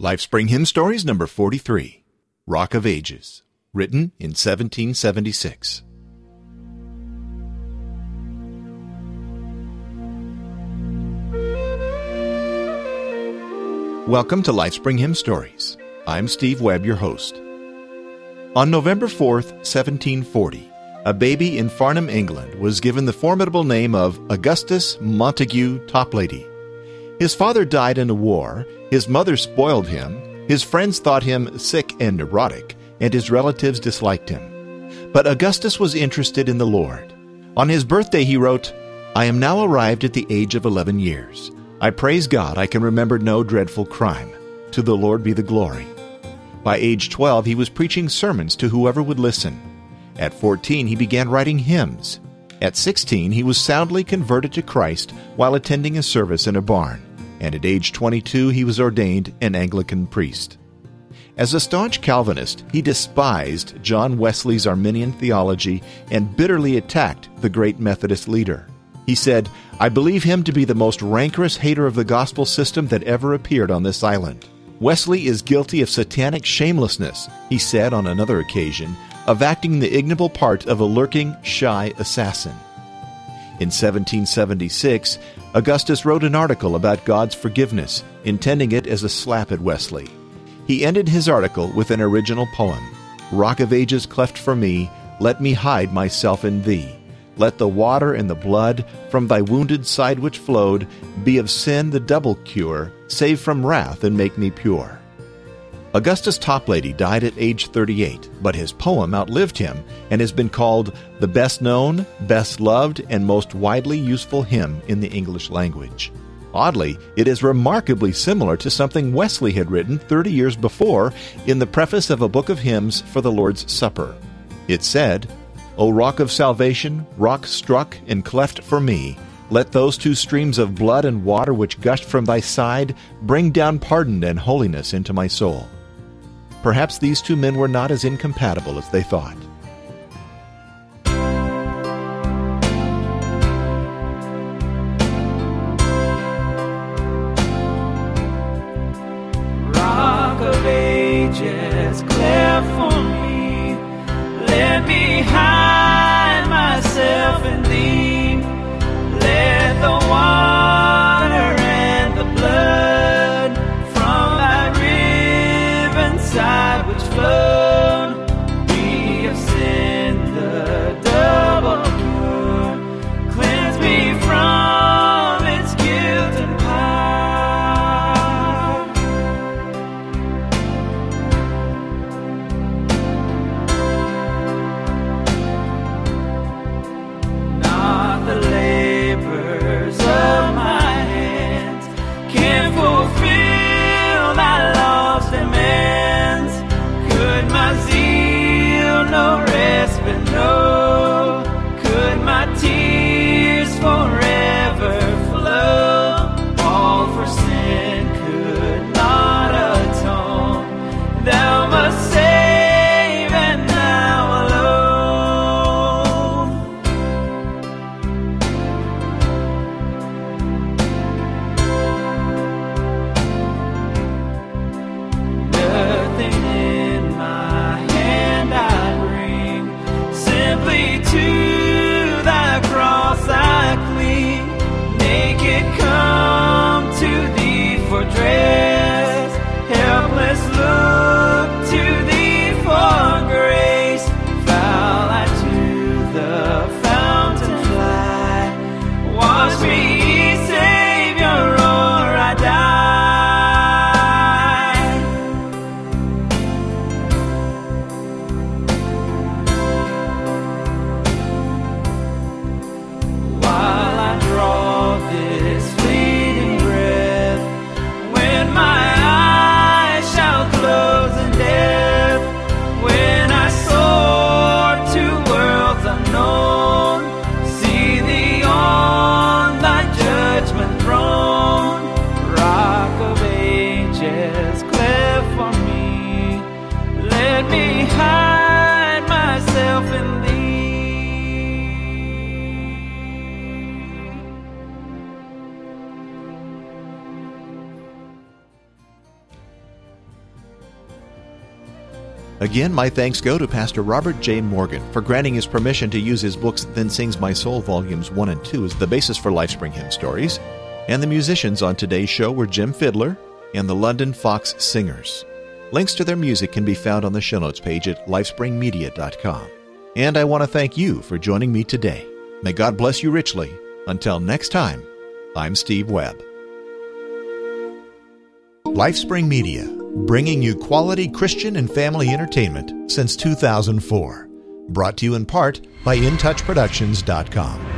Lifespring Hymn Stories number 43, Rock of Ages, written in 1776. Welcome to Lifespring Hymn Stories. I'm Steve Webb, your host. On November 4th, 1740, a baby in Farnham, England, was given the formidable name of Augustus Montague Toplady. His father died in a war, his mother spoiled him, his friends thought him sick and neurotic, and his relatives disliked him. But Augustus was interested in the Lord. On his birthday, he wrote, I am now arrived at the age of eleven years. I praise God I can remember no dreadful crime. To the Lord be the glory. By age 12, he was preaching sermons to whoever would listen. At 14, he began writing hymns. At 16, he was soundly converted to Christ while attending a service in a barn. And at age 22, he was ordained an Anglican priest. As a staunch Calvinist, he despised John Wesley's Arminian theology and bitterly attacked the great Methodist leader. He said, I believe him to be the most rancorous hater of the gospel system that ever appeared on this island. Wesley is guilty of satanic shamelessness, he said on another occasion, of acting the ignoble part of a lurking, shy assassin. In 1776, Augustus wrote an article about God's forgiveness, intending it as a slap at Wesley. He ended his article with an original poem Rock of Ages cleft for me, let me hide myself in thee. Let the water and the blood from thy wounded side which flowed be of sin the double cure, save from wrath and make me pure. Augustus Toplady died at age 38, but his poem outlived him and has been called the best known, best loved, and most widely useful hymn in the English language. Oddly, it is remarkably similar to something Wesley had written 30 years before in the preface of a book of hymns for the Lord's Supper. It said, O rock of salvation, rock struck and cleft for me, let those two streams of blood and water which gushed from thy side bring down pardon and holiness into my soul. Perhaps these two men were not as incompatible as they thought. Rock of ages, clear for me. Again, my thanks go to Pastor Robert J. Morgan for granting his permission to use his books Then Sings My Soul Volumes 1 and 2 as the basis for Lifespring Hymn Stories. And the musicians on today's show were Jim Fiddler and the London Fox Singers. Links to their music can be found on the show notes page at lifespringmedia.com. And I want to thank you for joining me today. May God bless you richly. Until next time, I'm Steve Webb. Lifespring Media, bringing you quality Christian and family entertainment since 2004. Brought to you in part by InTouchProductions.com.